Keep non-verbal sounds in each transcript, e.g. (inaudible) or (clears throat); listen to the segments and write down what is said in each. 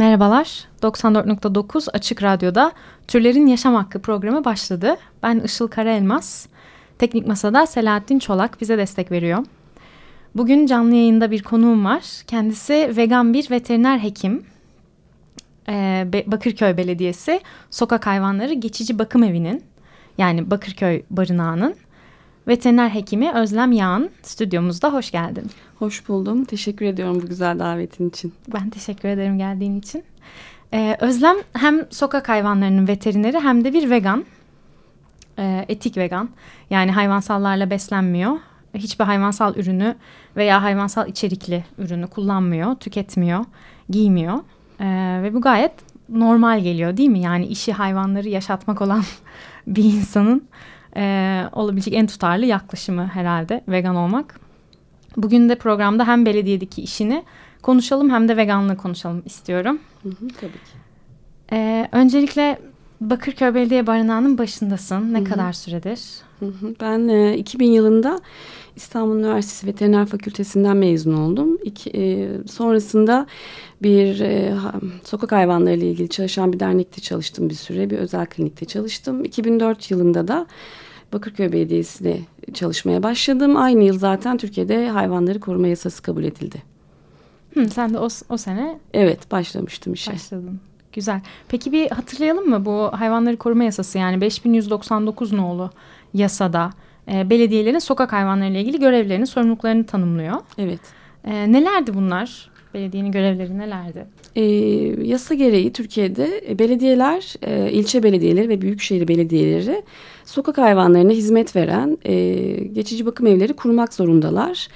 Merhabalar, 94.9 Açık Radyo'da Türlerin Yaşam Hakkı programı başladı. Ben Işıl Karaelmaz. Teknik Masa'da Selahattin Çolak bize destek veriyor. Bugün canlı yayında bir konuğum var. Kendisi vegan bir veteriner hekim. Bakırköy Belediyesi Sokak Hayvanları Geçici Bakım Evi'nin yani Bakırköy Barınağı'nın veteriner hekimi Özlem Yağan stüdyomuzda hoş geldin. Hoş buldum. Teşekkür ediyorum bu güzel davetin için. Ben teşekkür ederim geldiğin için. Ee, Özlem hem sokak hayvanlarının veterineri hem de bir vegan. Ee, etik vegan. Yani hayvansallarla beslenmiyor. Hiçbir hayvansal ürünü veya hayvansal içerikli ürünü kullanmıyor, tüketmiyor, giymiyor. Ee, ve bu gayet normal geliyor değil mi? Yani işi hayvanları yaşatmak olan (laughs) bir insanın e, olabilecek en tutarlı yaklaşımı herhalde vegan olmak. Bugün de programda hem belediyedeki işini konuşalım hem de veganlığı konuşalım istiyorum. Hı hı, tabii ki. Ee, öncelikle Bakırköy Belediye Barınağı'nın başındasın. Ne Hı hı. kadar süredir? Ben e, 2000 yılında İstanbul Üniversitesi Veteriner Fakültesinden mezun oldum. İki, e, sonrasında bir e, sokak hayvanları ile ilgili çalışan bir dernekte çalıştım bir süre. Bir özel klinikte çalıştım. 2004 yılında da Bakırköy Belediyesi'ne çalışmaya başladım. Aynı yıl zaten Türkiye'de hayvanları koruma yasası kabul edildi. Hı, sen de o, o sene Evet başlamıştım işe. başladın. Güzel. Peki bir hatırlayalım mı bu hayvanları koruma yasası yani 5199 nolu yasada e, belediyelerin sokak hayvanları ile ilgili görevlerini, sorumluluklarını tanımlıyor. Evet. E, nelerdi bunlar? Belediyenin görevleri nelerdi? E, yasa gereği Türkiye'de e, belediyeler, e, ilçe belediyeleri ve büyükşehir belediyeleri sokak hayvanlarına hizmet veren e, geçici bakım evleri kurmak zorundalar.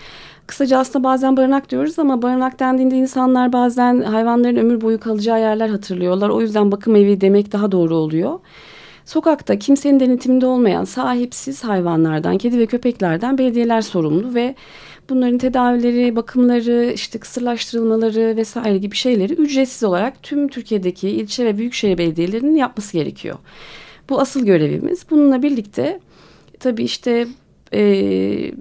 Kısaca aslında bazen barınak diyoruz ama barınak dendiğinde insanlar bazen hayvanların ömür boyu kalacağı yerler hatırlıyorlar. O yüzden bakım evi demek daha doğru oluyor. Sokakta kimsenin denetiminde olmayan sahipsiz hayvanlardan, kedi ve köpeklerden belediyeler sorumlu ve bunların tedavileri, bakımları, işte kısırlaştırılmaları vesaire gibi şeyleri ücretsiz olarak tüm Türkiye'deki ilçe ve büyükşehir belediyelerinin yapması gerekiyor. Bu asıl görevimiz. Bununla birlikte tabii işte e,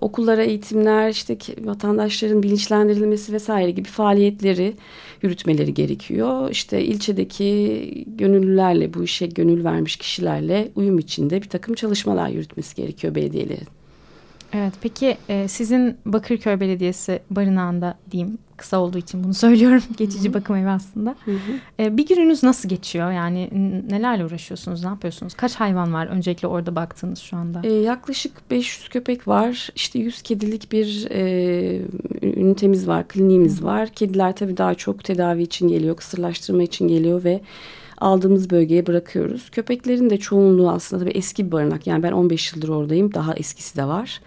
okullara eğitimler, işte vatandaşların bilinçlendirilmesi vesaire gibi faaliyetleri yürütmeleri gerekiyor. İşte ilçedeki gönüllülerle, bu işe gönül vermiş kişilerle uyum içinde bir takım çalışmalar yürütmesi gerekiyor belediyelerin. Evet peki e, sizin Bakırköy Belediyesi barınağında diyeyim kısa olduğu için bunu (laughs) söylüyorum geçici bakım evi aslında. E, bir gününüz nasıl geçiyor yani nelerle uğraşıyorsunuz ne yapıyorsunuz kaç hayvan var öncelikle orada baktığınız şu anda? E, yaklaşık 500 köpek var. İşte 100 kedilik bir e, ünitemiz var, kliniğimiz var. Kediler tabii daha çok tedavi için geliyor, kısırlaştırma için geliyor ve aldığımız bölgeye bırakıyoruz. Köpeklerin de çoğunluğu aslında tabii eski bir barınak. Yani ben 15 yıldır oradayım. Daha eskisi de var.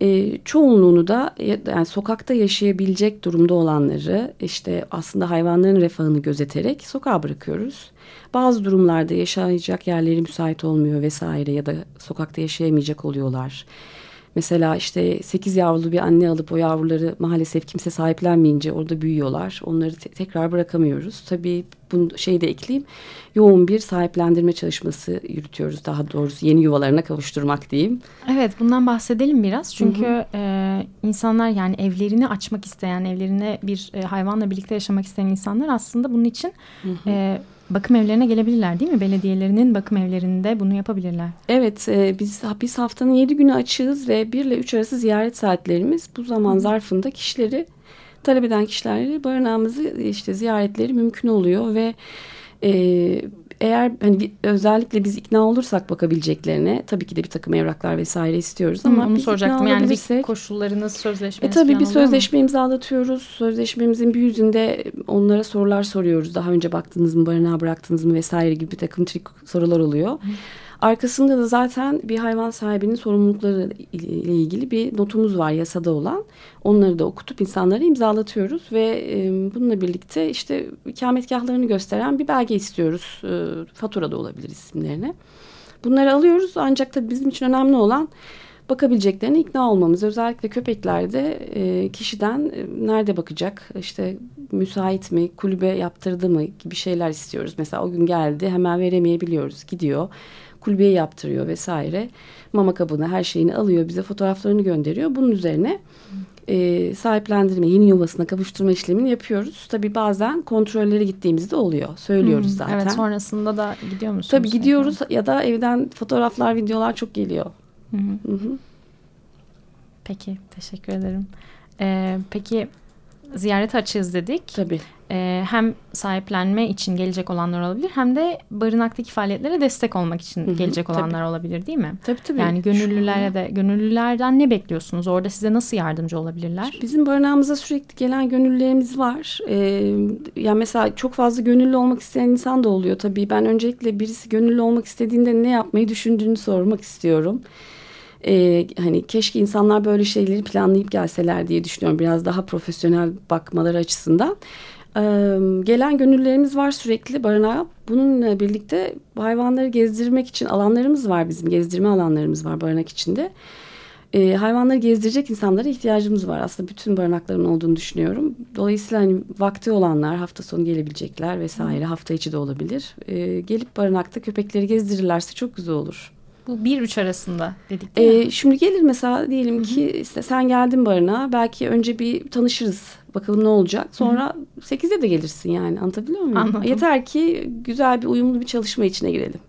E, çoğunluğunu da ya- yani sokakta yaşayabilecek durumda olanları işte aslında hayvanların refahını gözeterek sokağa bırakıyoruz. Bazı durumlarda yaşayacak yerleri müsait olmuyor vesaire ya da sokakta yaşayamayacak oluyorlar. Mesela işte 8 yavrulu bir anne alıp o yavruları maalesef kimse sahiplenmeyince orada büyüyorlar. Onları te- tekrar bırakamıyoruz. Tabii bunu şey de ekleyeyim. Yoğun bir sahiplendirme çalışması yürütüyoruz. Daha doğrusu yeni yuvalarına kavuşturmak diyeyim. Evet bundan bahsedelim biraz çünkü e, insanlar yani evlerini açmak isteyen evlerine bir e, hayvanla birlikte yaşamak isteyen insanlar aslında bunun için e, bakım evlerine gelebilirler değil mi? Belediyelerinin bakım evlerinde bunu yapabilirler. Evet, e, biz biz haftanın 7 günü açığız ve 1 ile 3 arası ziyaret saatlerimiz bu zaman zarfında kişileri talep eden kişileri barınağımızı işte ziyaretleri mümkün oluyor ve e, eğer hani özellikle biz ikna olursak bakabileceklerine tabii ki de bir takım evraklar vesaire istiyoruz ama Ama onu biz ikna soracaktım yani bir koşullarınız, e sözleşmeniz tabii falan bir sözleşme imzalatıyoruz. Sözleşmemizin bir yüzünde onlara sorular soruyoruz. Daha önce baktınız mı, barınağa bıraktınız mı vesaire gibi bir takım trik sorular oluyor. Arkasında da zaten bir hayvan sahibinin sorumlulukları ile ilgili bir notumuz var yasada olan. Onları da okutup insanlara imzalatıyoruz ve bununla birlikte işte ikametgahlarını gösteren bir belge istiyoruz. E, fatura da olabilir isimlerine. Bunları alıyoruz ancak tabii bizim için önemli olan bakabileceklerine ikna olmamız. Özellikle köpeklerde kişiden nerede bakacak, işte müsait mi, kulübe yaptırdı mı gibi şeyler istiyoruz. Mesela o gün geldi hemen veremeyebiliyoruz, gidiyor kulübeye yaptırıyor vesaire. Mama kabını her şeyini alıyor bize fotoğraflarını gönderiyor. Bunun üzerine e, sahiplendirme, yeni yuvasına kavuşturma işlemini yapıyoruz. Tabii bazen kontrollere gittiğimizde oluyor. Söylüyoruz hmm, zaten. Evet sonrasında da gidiyor musunuz? Tabii gidiyoruz ya da evden fotoğraflar, videolar çok geliyor. Hı hı. Hı hı. Peki teşekkür ederim. Ee, peki ziyaret açığız dedik. Tabii. Ee, hem sahiplenme için gelecek olanlar olabilir hem de barınaktaki faaliyetlere destek olmak için Hı-hı, gelecek olanlar tabii. olabilir değil mi? Tabii tabii. Yani gönüllülere de gönüllülerden ne bekliyorsunuz? Orada size nasıl yardımcı olabilirler? Bizim barınağımıza sürekli gelen gönüllülerimiz var. Ee, yani mesela çok fazla gönüllü olmak isteyen insan da oluyor tabii. Ben öncelikle birisi gönüllü olmak istediğinde ne yapmayı düşündüğünü sormak istiyorum e, hani keşke insanlar böyle şeyleri planlayıp gelseler diye düşünüyorum. Biraz daha profesyonel bakmaları açısından. Gelen gönüllerimiz var sürekli barınağa. Bununla birlikte hayvanları gezdirmek için alanlarımız var bizim. Gezdirme alanlarımız var barınak içinde. Hayvanları gezdirecek insanlara ihtiyacımız var. Aslında bütün barınakların olduğunu düşünüyorum. Dolayısıyla hani vakti olanlar hafta sonu gelebilecekler vesaire. Hafta içi de olabilir. Gelip barınakta köpekleri gezdirirlerse çok güzel olur. Bu 1-3 arasında dedik değil ee, mi? Şimdi gelir mesela diyelim Hı-hı. ki işte sen geldin barına belki önce bir tanışırız bakalım ne olacak. Sonra Hı-hı. 8'de de gelirsin yani anlatabiliyor muyum? Anladım. Yeter ki güzel bir uyumlu bir çalışma içine girelim.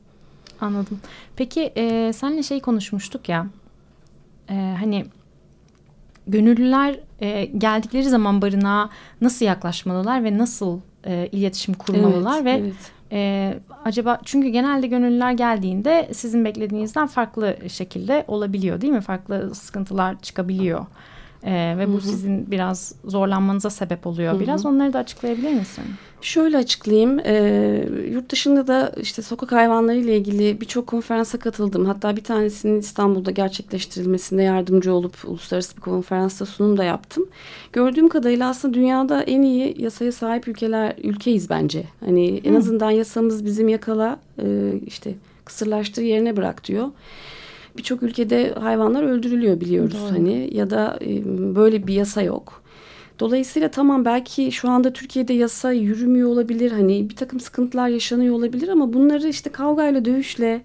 Anladım. Peki e, senle şey konuşmuştuk ya e, hani gönüllüler e, geldikleri zaman barınağa nasıl yaklaşmalılar ve nasıl e, iletişim kurmalılar evet, ve evet. E, acaba çünkü genelde gönüllüler geldiğinde sizin beklediğinizden farklı şekilde olabiliyor değil mi? Farklı sıkıntılar çıkabiliyor. Ee, ve bu Hı-hı. sizin biraz zorlanmanıza sebep oluyor Hı-hı. biraz. Onları da açıklayabilir misin? Şöyle açıklayayım. E, yurt dışında da işte sokak hayvanları ile ilgili birçok konferansa katıldım. Hatta bir tanesinin İstanbul'da gerçekleştirilmesinde yardımcı olup uluslararası bir konferansta sunum da yaptım. Gördüğüm kadarıyla aslında dünyada en iyi yasaya sahip ülkeler ülkeyiz bence. Hani en azından yasamız bizim yakala e, işte kısırlaştır yerine bırak diyor birçok ülkede hayvanlar öldürülüyor biliyoruz Doğru. hani ya da e, böyle bir yasa yok. Dolayısıyla tamam belki şu anda Türkiye'de yasa yürümüyor olabilir hani bir takım sıkıntılar yaşanıyor olabilir ama bunları işte kavgayla dövüşle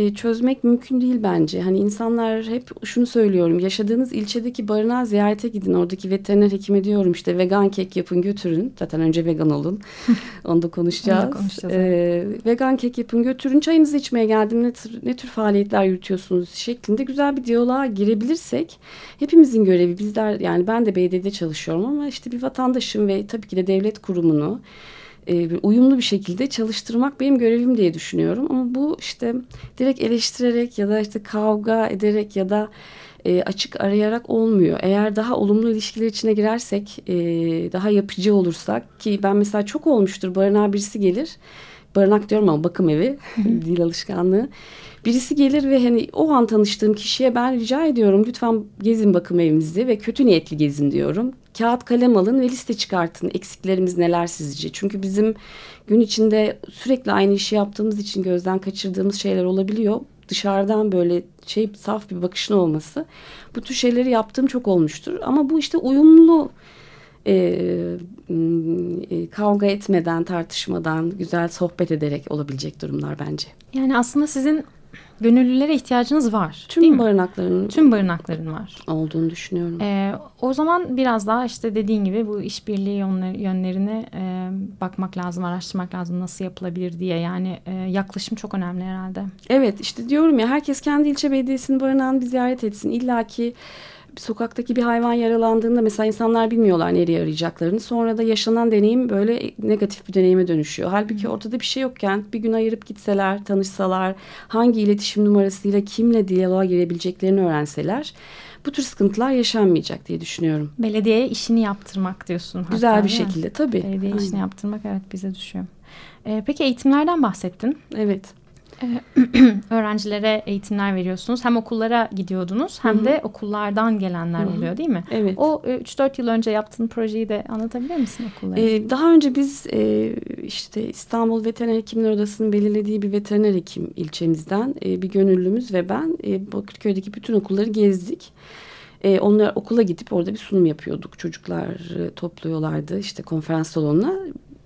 e, çözmek mümkün değil bence. Hani insanlar hep şunu söylüyorum. Yaşadığınız ilçedeki barınağı ziyarete gidin. Oradaki veteriner hekime diyorum işte vegan kek yapın götürün. Zaten önce vegan olun. (laughs) Onu da konuşacağız. Onu da konuşacağız ee, vegan kek yapın götürün. Çayınızı içmeye geldim. Ne tür, ne tür faaliyetler yürütüyorsunuz şeklinde güzel bir diyaloğa girebilirsek hepimizin görevi bizler yani ben de BD'de çalışıyorum ama işte bir vatandaşım ve tabii ki de devlet kurumunu e, uyumlu bir şekilde çalıştırmak benim görevim diye düşünüyorum. Ama bu işte direkt eleştirerek ya da işte kavga ederek ya da e, açık arayarak olmuyor. Eğer daha olumlu ilişkiler içine girersek, e, daha yapıcı olursak ki ben mesela çok olmuştur barınağa birisi gelir. Barınak diyorum ama bakım evi, (laughs) dil alışkanlığı. Birisi gelir ve hani o an tanıştığım kişiye ben rica ediyorum lütfen gezin bakım evimizi ve kötü niyetli gezin diyorum kağıt kalem alın ve liste çıkartın. Eksiklerimiz neler sizce? Çünkü bizim gün içinde sürekli aynı işi yaptığımız için gözden kaçırdığımız şeyler olabiliyor. Dışarıdan böyle şey saf bir bakışın olması. Bu tür şeyleri yaptığım çok olmuştur. Ama bu işte uyumlu e, e, kavga etmeden, tartışmadan, güzel sohbet ederek olabilecek durumlar bence. Yani aslında sizin gönüllülere ihtiyacınız var. Tüm barınakların tüm barınakların var olduğunu düşünüyorum. Ee, o zaman biraz daha işte dediğin gibi bu işbirliği yönlerine e, bakmak lazım, araştırmak lazım nasıl yapılabilir diye. Yani e, yaklaşım çok önemli herhalde. Evet işte diyorum ya herkes kendi ilçe belediyesinin barınağını bir ziyaret etsin. İlla ki sokaktaki bir hayvan yaralandığında mesela insanlar bilmiyorlar nereye arayacaklarını. Sonra da yaşanan deneyim böyle negatif bir deneyime dönüşüyor. Halbuki hmm. ortada bir şey yokken bir gün ayırıp gitseler, tanışsalar, hangi iletişim numarasıyla kimle diyaloğa girebileceklerini öğrenseler bu tür sıkıntılar yaşanmayacak diye düşünüyorum. Belediyeye işini yaptırmak diyorsun. Güzel hatta, bir şekilde tabii. Belediye işini yaptırmak evet bize düşüyor. Ee, peki eğitimlerden bahsettin. Evet. (clears throat) öğrencilere eğitimler veriyorsunuz. Hem okullara gidiyordunuz hem Hı hı. de okullardan gelenler Hı hı. oluyor değil mi? Evet. O e, 3-4 yıl önce yaptığın projeyi de anlatabilir misin okullara? Ee, daha önce biz e, işte İstanbul Veteriner Hekimler Odası'nın belirlediği bir veteriner hekim ilçemizden e, bir gönüllümüz ve ben e, Bakırköy'deki bütün okulları gezdik. E, onlar okula gidip orada bir sunum yapıyorduk. Çocuklar e, topluyorlardı işte konferans salonuna.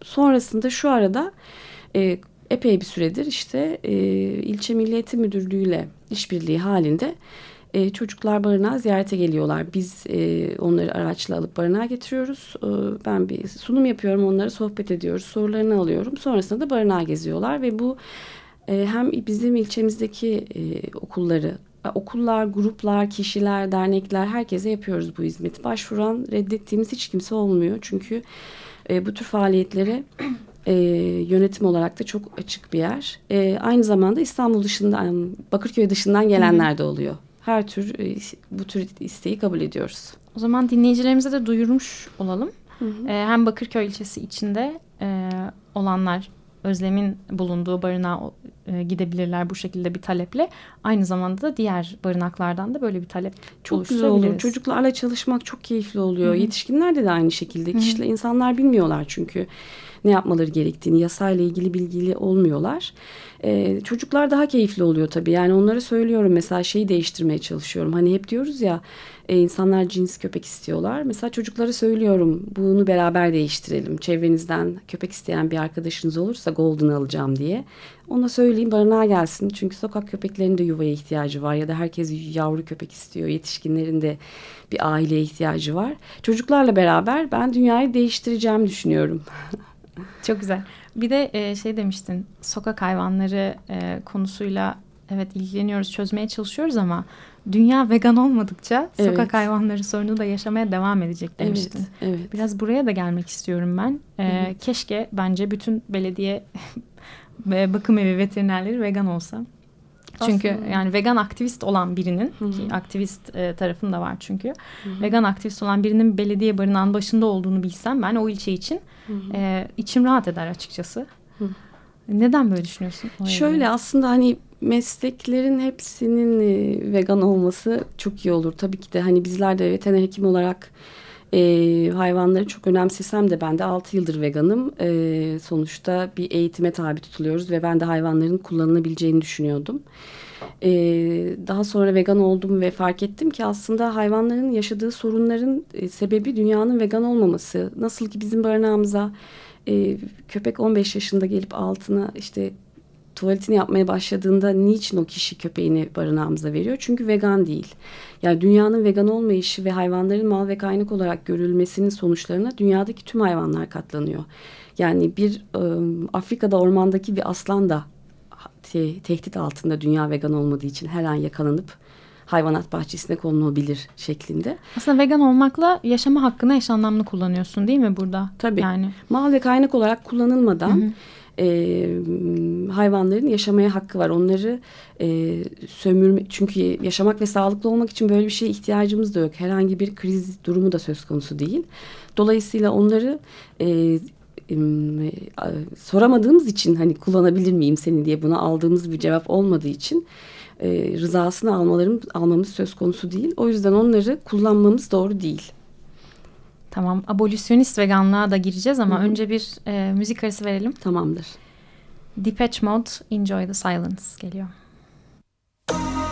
Sonrasında şu arada e, epey bir süredir işte e, ilçe Milli Eğitim Müdürlüğü'yle işbirliği halinde e, çocuklar barınağa ziyarete geliyorlar. Biz e, onları araçla alıp barınağa getiriyoruz. E, ben bir sunum yapıyorum, onlara sohbet ediyoruz, sorularını alıyorum. Sonrasında da barınağa geziyorlar ve bu e, hem bizim ilçemizdeki e, okulları, e, okullar, gruplar, kişiler, dernekler herkese yapıyoruz bu hizmeti. Başvuran, reddettiğimiz hiç kimse olmuyor. Çünkü e, bu tür faaliyetlere e, yönetim olarak da çok açık bir yer. E, aynı zamanda İstanbul dışından, Bakırköy dışından gelenler de oluyor. Her tür e, bu tür isteği kabul ediyoruz. O zaman dinleyicilerimize de duyurmuş olalım. Hı hı. E, hem Bakırköy ilçesi içinde e, olanlar Özlem'in bulunduğu barınağa e, gidebilirler bu şekilde bir taleple. Aynı zamanda da diğer barınaklardan da böyle bir talep Çok güzel olur. Çocuklarla çalışmak çok keyifli oluyor. Hı hı. Yetişkinlerde de aynı şekilde. Hı hı. Kişiler, insanlar bilmiyorlar çünkü ne yapmaları gerektiğini, yasayla ilgili bilgili olmuyorlar. Ee, çocuklar daha keyifli oluyor tabii. Yani onlara söylüyorum mesela şeyi değiştirmeye çalışıyorum. Hani hep diyoruz ya e, insanlar cins köpek istiyorlar. Mesela çocuklara söylüyorum bunu beraber değiştirelim. Çevrenizden köpek isteyen bir arkadaşınız olursa Golden alacağım diye. Ona söyleyeyim barınağa gelsin. Çünkü sokak köpeklerinin de yuvaya ihtiyacı var. Ya da herkes yavru köpek istiyor. Yetişkinlerin de bir aileye ihtiyacı var. Çocuklarla beraber ben dünyayı değiştireceğimi düşünüyorum. (laughs) Çok güzel. Bir de e, şey demiştin sokak hayvanları e, konusuyla evet ilgileniyoruz çözmeye çalışıyoruz ama dünya vegan olmadıkça Evet. sokak hayvanları sorunu da yaşamaya devam edecek demiştin. Evet, evet. Biraz buraya da gelmek istiyorum ben. E, Evet. Keşke bence bütün belediye ve (laughs) bakım evi veterinerleri vegan olsa. Çünkü Aslında- yani vegan aktivist olan birinin Hı hı. ki aktivist e, tarafım da var çünkü. Hı hı. Vegan aktivist olan birinin belediye barınağının başında olduğunu bilsem ben o ilçe için Hı hı. e, içim rahat eder açıkçası. Hı. Neden böyle düşünüyorsun? o Şöyle aslında hani mesleklerin hepsinin e, vegan olması çok iyi olur. Tabii ki de hani bizler de veteriner hekim olarak e, hayvanları çok önemsesem de ben de 6 yıldır veganım. E, sonuçta bir eğitime tabi tutuluyoruz ve ben de hayvanların kullanılabileceğini düşünüyordum. E, daha sonra vegan oldum ve fark ettim ki aslında hayvanların yaşadığı sorunların e, sebebi dünyanın vegan olmaması. Nasıl ki bizim barınağımıza e, köpek 15 yaşında gelip altına işte tuvaletini yapmaya başladığında niçin o kişi köpeğini barınağımıza veriyor? Çünkü vegan değil. Yani dünyanın vegan olmayışı ve hayvanların mal ve kaynak olarak görülmesinin sonuçlarına dünyadaki tüm hayvanlar katlanıyor. Yani bir e, Afrika'da ormandaki bir aslan da te- tehdit altında dünya vegan olmadığı için her an yakalanıp hayvanat bahçesine konulabilir şeklinde. Aslında vegan olmakla yaşama hakkını eş anlamlı kullanıyorsun değil mi burada? Tabii. Yani Mal ve kaynak olarak kullanılmadan Hı hı. E, hayvanların yaşamaya hakkı var. Onları e, sömürme çünkü yaşamak ve sağlıklı olmak için böyle bir şeye ihtiyacımız da yok. Herhangi bir kriz durumu da söz konusu değil. Dolayısıyla onları e, e, soramadığımız için hani kullanabilir miyim seni diye buna aldığımız bir cevap olmadığı için e, rızasını almalarım almamız söz konusu değil. O yüzden onları kullanmamız doğru değil. Tamam abolisyonist veganlığa da gireceğiz ama Hı hı. önce bir e, müzik arası verelim. Tamamdır. Depeche Mode Enjoy the Silence geliyor. Words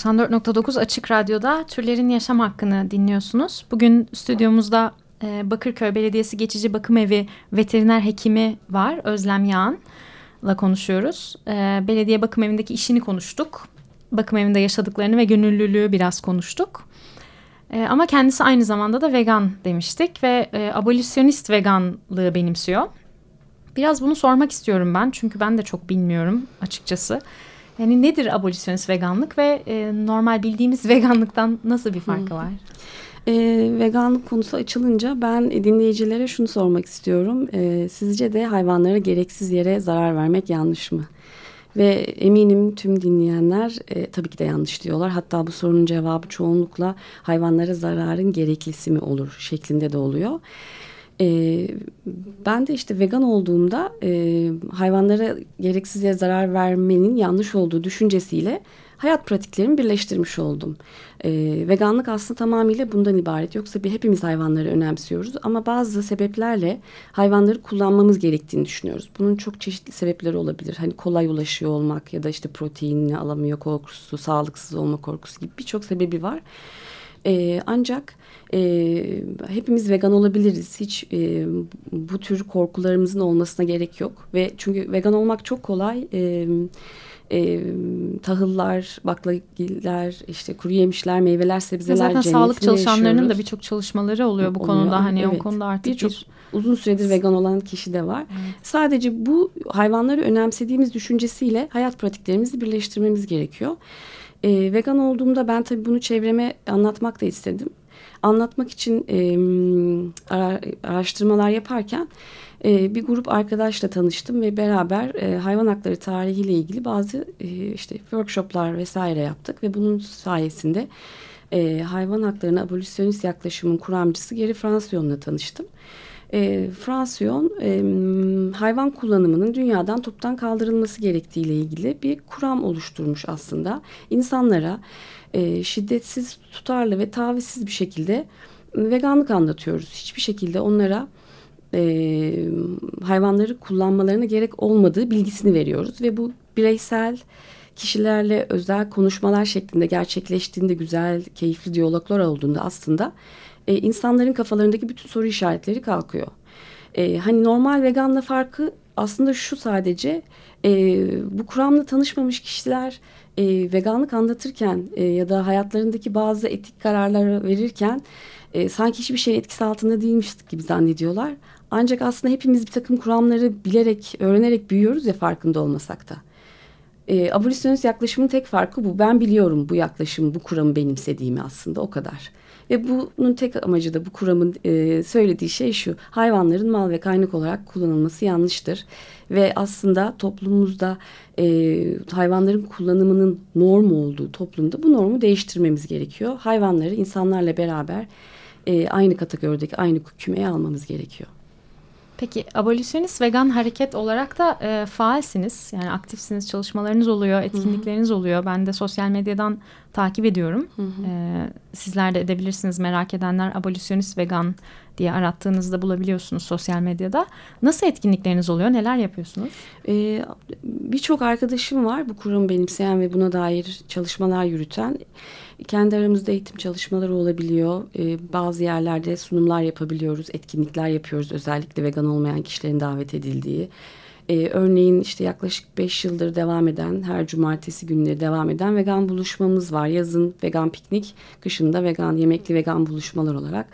94.9 Açık Radyo'da Türlerin Yaşam Hakkını dinliyorsunuz. Bugün stüdyomuzda e, Bakırköy Belediyesi Geçici Bakım Evi veteriner hekimi var Özlem Yağan'la konuşuyoruz. E, belediye bakım evindeki işini konuştuk. Bakım evinde yaşadıklarını ve gönüllülüğü biraz konuştuk. E, ama kendisi aynı zamanda da vegan demiştik ve abolisyonist veganlığı benimsiyor. Biraz bunu sormak istiyorum ben çünkü ben de çok bilmiyorum açıkçası. Yani nedir abolisyonist veganlık ve e, normal bildiğimiz (laughs) veganlıktan nasıl bir farkı var? E, veganlık konusu açılınca ben dinleyicilere şunu sormak istiyorum. E, sizce de hayvanlara gereksiz yere zarar vermek yanlış mı? Ve eminim tüm dinleyenler e, tabii ki de yanlış diyorlar. Hatta bu sorunun cevabı çoğunlukla hayvanlara zararın gereklisi mi olur şeklinde de oluyor. E, ben de işte vegan olduğumda e, hayvanlara gereksiz yere zarar vermenin yanlış olduğu düşüncesiyle hayat pratiklerimi birleştirmiş oldum. E, veganlık aslında tamamıyla bundan ibaret. Yoksa bir hepimiz hayvanları önemsiyoruz ama bazı sebeplerle hayvanları kullanmamız gerektiğini düşünüyoruz. Bunun çok çeşitli sebepleri olabilir. Hani kolay ulaşıyor olmak ya da işte proteinini alamıyor korkusu, sağlıksız olma korkusu gibi birçok sebebi var. E, ancak e, hepimiz vegan olabiliriz. Hiç e, bu tür korkularımızın olmasına gerek yok. Ve çünkü vegan olmak çok kolay. E, e, tahıllar, baklagiller, işte kuru yemişler, meyveler, sebzeler Zaten sağlık çalışanlarının da birçok çalışmaları oluyor bu Oluyor. konuda. Hani o Evet. konuda artık Birçok bir uzun süredir vegan olan kişi de var. Sadece bu hayvanları önemsediğimiz düşüncesiyle hayat pratiklerimizi birleştirmemiz gerekiyor. Ee, vegan olduğumda ben tabii bunu çevreme anlatmak da istedim. Anlatmak için e, ara- araştırmalar yaparken e, bir grup arkadaşla tanıştım ve beraber e, hayvan hakları tarihiyle ilgili bazı e, işte workshoplar vesaire yaptık ve bunun sayesinde e, hayvan haklarına abolisyonist yaklaşımın kuramcısı Geri Fransiyon'la tanıştım. E, Fransiyon e, hayvan kullanımının dünyadan toptan kaldırılması gerektiğiyle ilgili bir kuram oluşturmuş aslında. İnsanlara e, şiddetsiz, tutarlı ve tavizsiz bir şekilde veganlık anlatıyoruz. Hiçbir şekilde onlara e, hayvanları kullanmalarına gerek olmadığı bilgisini veriyoruz ve bu bireysel kişilerle özel konuşmalar şeklinde gerçekleştiğinde güzel, keyifli diyaloglar olduğunda aslında e, insanların kafalarındaki bütün soru işaretleri kalkıyor. E, hani normal veganla farkı aslında şu sadece e, bu kuramla tanışmamış kişiler e, veganlık anlatırken e, ya da hayatlarındaki bazı etik kararları verirken e, sanki hiçbir şeyin etkisi altında değilmiş gibi zannediyorlar. Ancak aslında hepimiz bir takım kuramları bilerek, öğrenerek büyüyoruz ya farkında olmasak da. E, abolisyonist yaklaşımın tek farkı bu. Ben biliyorum bu yaklaşımı, bu kuramı benimsediğimi aslında o kadar. Ve bunun tek amacı da bu kuramın e, söylediği şey şu. Hayvanların mal ve kaynak olarak kullanılması yanlıştır. Ve aslında toplumumuzda e, hayvanların kullanımının norm olduğu toplumda bu normu değiştirmemiz gerekiyor. Hayvanları insanlarla beraber e, aynı kategorideki aynı kümeye almamız gerekiyor. Peki abolisyonist vegan hareket olarak da e, faalsiniz. Yani aktifsiniz, çalışmalarınız oluyor, etkinlikleriniz oluyor. Ben de sosyal medyadan takip ediyorum. E, sizler de edebilirsiniz merak edenler abolisyonist vegan diye arattığınızda bulabiliyorsunuz sosyal medyada. Nasıl etkinlikleriniz oluyor? Neler yapıyorsunuz? Ee, Birçok arkadaşım var bu kuramı benimseyen ve buna dair çalışmalar yürüten. Kendi aramızda eğitim çalışmaları olabiliyor. Ee, bazı yerlerde sunumlar yapabiliyoruz, etkinlikler yapıyoruz. Özellikle vegan olmayan kişilerin davet edildiği. Ee, örneğin işte yaklaşık 5 yıldır devam eden, her cumartesi günleri devam eden vegan buluşmamız var. Yazın vegan piknik, kışında vegan yemekli vegan buluşmalar olarak.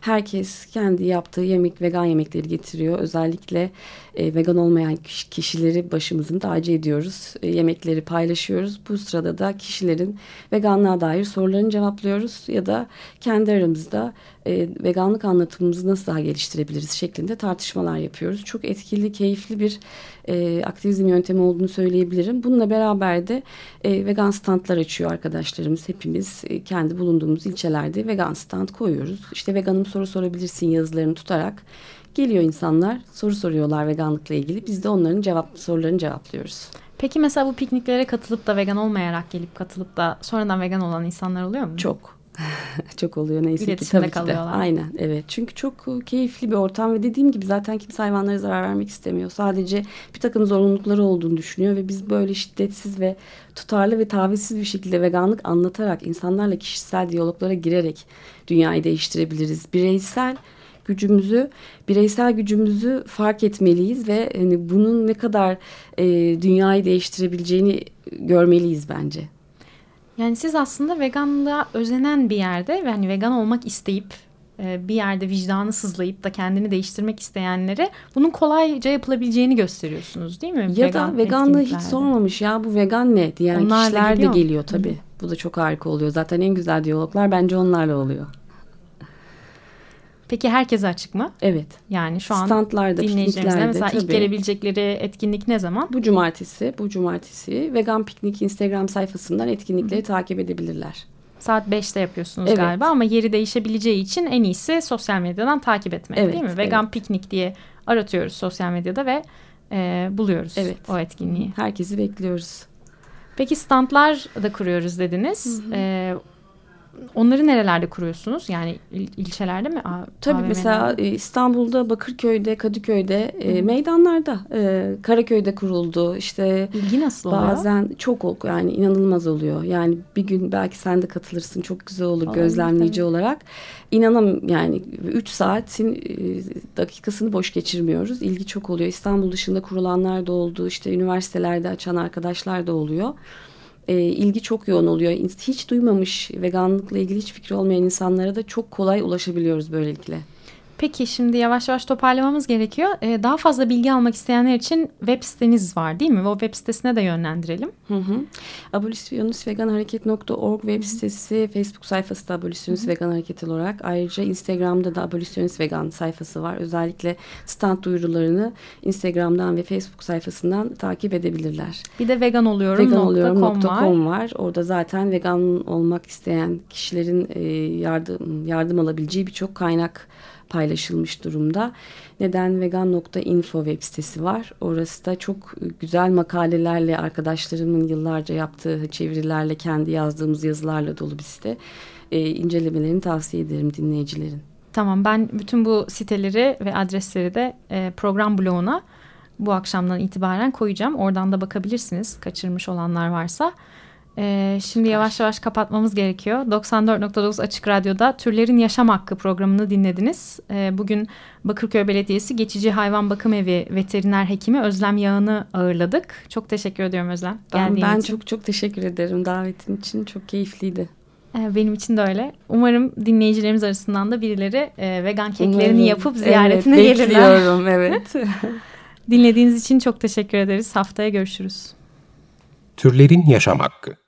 Herkes kendi yaptığı yemek, vegan yemekleri getiriyor. Özellikle e, vegan olmayan kişileri başımızın tacı ediyoruz. E, yemekleri paylaşıyoruz. Bu sırada da kişilerin veganlığa dair sorularını cevaplıyoruz ya da kendi aramızda e, veganlık anlatımımızı nasıl daha geliştirebiliriz şeklinde tartışmalar yapıyoruz. Çok etkili, keyifli bir e, aktivizm yöntemi olduğunu söyleyebilirim. Bununla beraber de e, vegan standlar açıyor arkadaşlarımız. Hepimiz e, kendi bulunduğumuz ilçelerde vegan stand koyuyoruz. İşte veganım soru sorabilirsin yazılarını tutarak geliyor insanlar soru soruyorlar veganlıkla ilgili. Biz de onların cevap sorularını cevaplıyoruz. Peki mesela bu pikniklere katılıp da vegan olmayarak gelip katılıp da sonradan vegan olan insanlar oluyor mu? Çok. (laughs) çok oluyor neyse İletişimde ki tabii kalıyorlar. ki de. Aynen evet. Çünkü çok keyifli bir ortam ve dediğim gibi zaten kimse hayvanlara zarar vermek istemiyor. Sadece bir takım zorunlulukları olduğunu düşünüyor ve biz böyle şiddetsiz ve tutarlı ve tavizsiz bir şekilde veganlık anlatarak insanlarla kişisel diyaloglara girerek dünyayı değiştirebiliriz. Bireysel gücümüzü, bireysel gücümüzü fark etmeliyiz ve hani bunun ne kadar e, dünyayı değiştirebileceğini görmeliyiz bence. Yani siz aslında veganlığa özenen bir yerde ve hani vegan olmak isteyip e, bir yerde vicdanı sızlayıp da kendini değiştirmek isteyenlere bunun kolayca yapılabileceğini gösteriyorsunuz değil mi? Ya vegan da veganlığı hiç sormamış ya bu vegan ne diyen Onlar kişiler de geliyor mu? geliyor tabii. Bu da çok harika oluyor. Zaten en güzel diyaloglar bence onlarla oluyor. Peki herkese açık mı? Evet. Yani şu an Standlarda, dinleyicilerimize mesela ilk tabii. gelebilecekleri etkinlik ne zaman? Bu cumartesi, bu cumartesi Vegan Piknik Instagram sayfasından etkinlikleri takip edebilirler. Saat 5'te yapıyorsunuz Evet. galiba ama yeri değişebileceği için en iyisi sosyal medyadan takip etmek Evet, değil mi? evet. Vegan piknik diye aratıyoruz sosyal medyada ve e, buluyoruz Evet. o etkinliği. Herkesi bekliyoruz. Peki standlar da kuruyoruz dediniz. E, onları nerelerde kuruyorsunuz? Yani il- ilçelerde mi? A- Tabii AVM'lerde? mesela e, İstanbul'da, Bakırköy'de, Kadıköy'de, e, meydanlarda, e, Karaköy'de kuruldu. İşte ilgi nasıl oluyor? bazen çok ol- yani inanılmaz oluyor. Yani bir gün belki sen de katılırsın. Çok güzel olur Olabilir, gözlemleyici tabii. olarak. İnanam yani 3 saatin e, dakikasını boş geçirmiyoruz. İlgi çok oluyor. İstanbul dışında kurulanlar da oldu. İşte üniversitelerde açan arkadaşlar da oluyor. E, ilgi çok yoğun oluyor. Hiç duymamış veganlıkla ilgili hiç fikri olmayan insanlara da çok kolay ulaşabiliyoruz böylelikle. Peki şimdi yavaş yavaş toparlamamız gerekiyor. E, daha fazla bilgi almak isteyenler için web siteniz var değil mi? O web sitesine de yönlendirelim. Hı hı. Abolisyonistveganhareket.org web sitesi, Facebook sayfası da Abolisyonist Vegan Hareket olarak. Ayrıca Instagram'da da Abolisyonist Vegan sayfası var. Özellikle stand duyurularını Instagram'dan ve Facebook sayfasından takip edebilirler. Bir de vegan oluyorum Veganoluyorum.com var. Orada zaten vegan olmak isteyen kişilerin e, yardım yardım alabileceği birçok kaynak paylaşılmış durumda. Neden vegan.info web sitesi var. Orası da çok güzel makalelerle arkadaşlarımın yıllarca yaptığı çevirilerle kendi yazdığımız yazılarla dolu bir site. E, incelemelerini tavsiye ederim dinleyicilerin. Tamam ben bütün bu siteleri ve adresleri de e, program bloğuna bu akşamdan itibaren koyacağım. Oradan da bakabilirsiniz kaçırmış olanlar varsa. E, şimdi yavaş yavaş kapatmamız gerekiyor. 94.9 Açık Radyo'da Türlerin Yaşam Hakkı programını dinlediniz. E, bugün Bakırköy Belediyesi Geçici Hayvan Bakım Evi veteriner hekimi Özlem Yağın'ı ağırladık. Çok teşekkür ediyorum Özlem. Ben, ben için. çok çok teşekkür ederim davetin için. Çok keyifliydi. E, Benim için de öyle. Umarım dinleyicilerimiz arasından da birileri e, vegan keklerini Umarım. yapıp ziyaretine evet, gelirler. Bekliyorum evet. Dinlediğiniz için çok teşekkür ederiz. Haftaya görüşürüz. Türlerin Yaşam Hakkı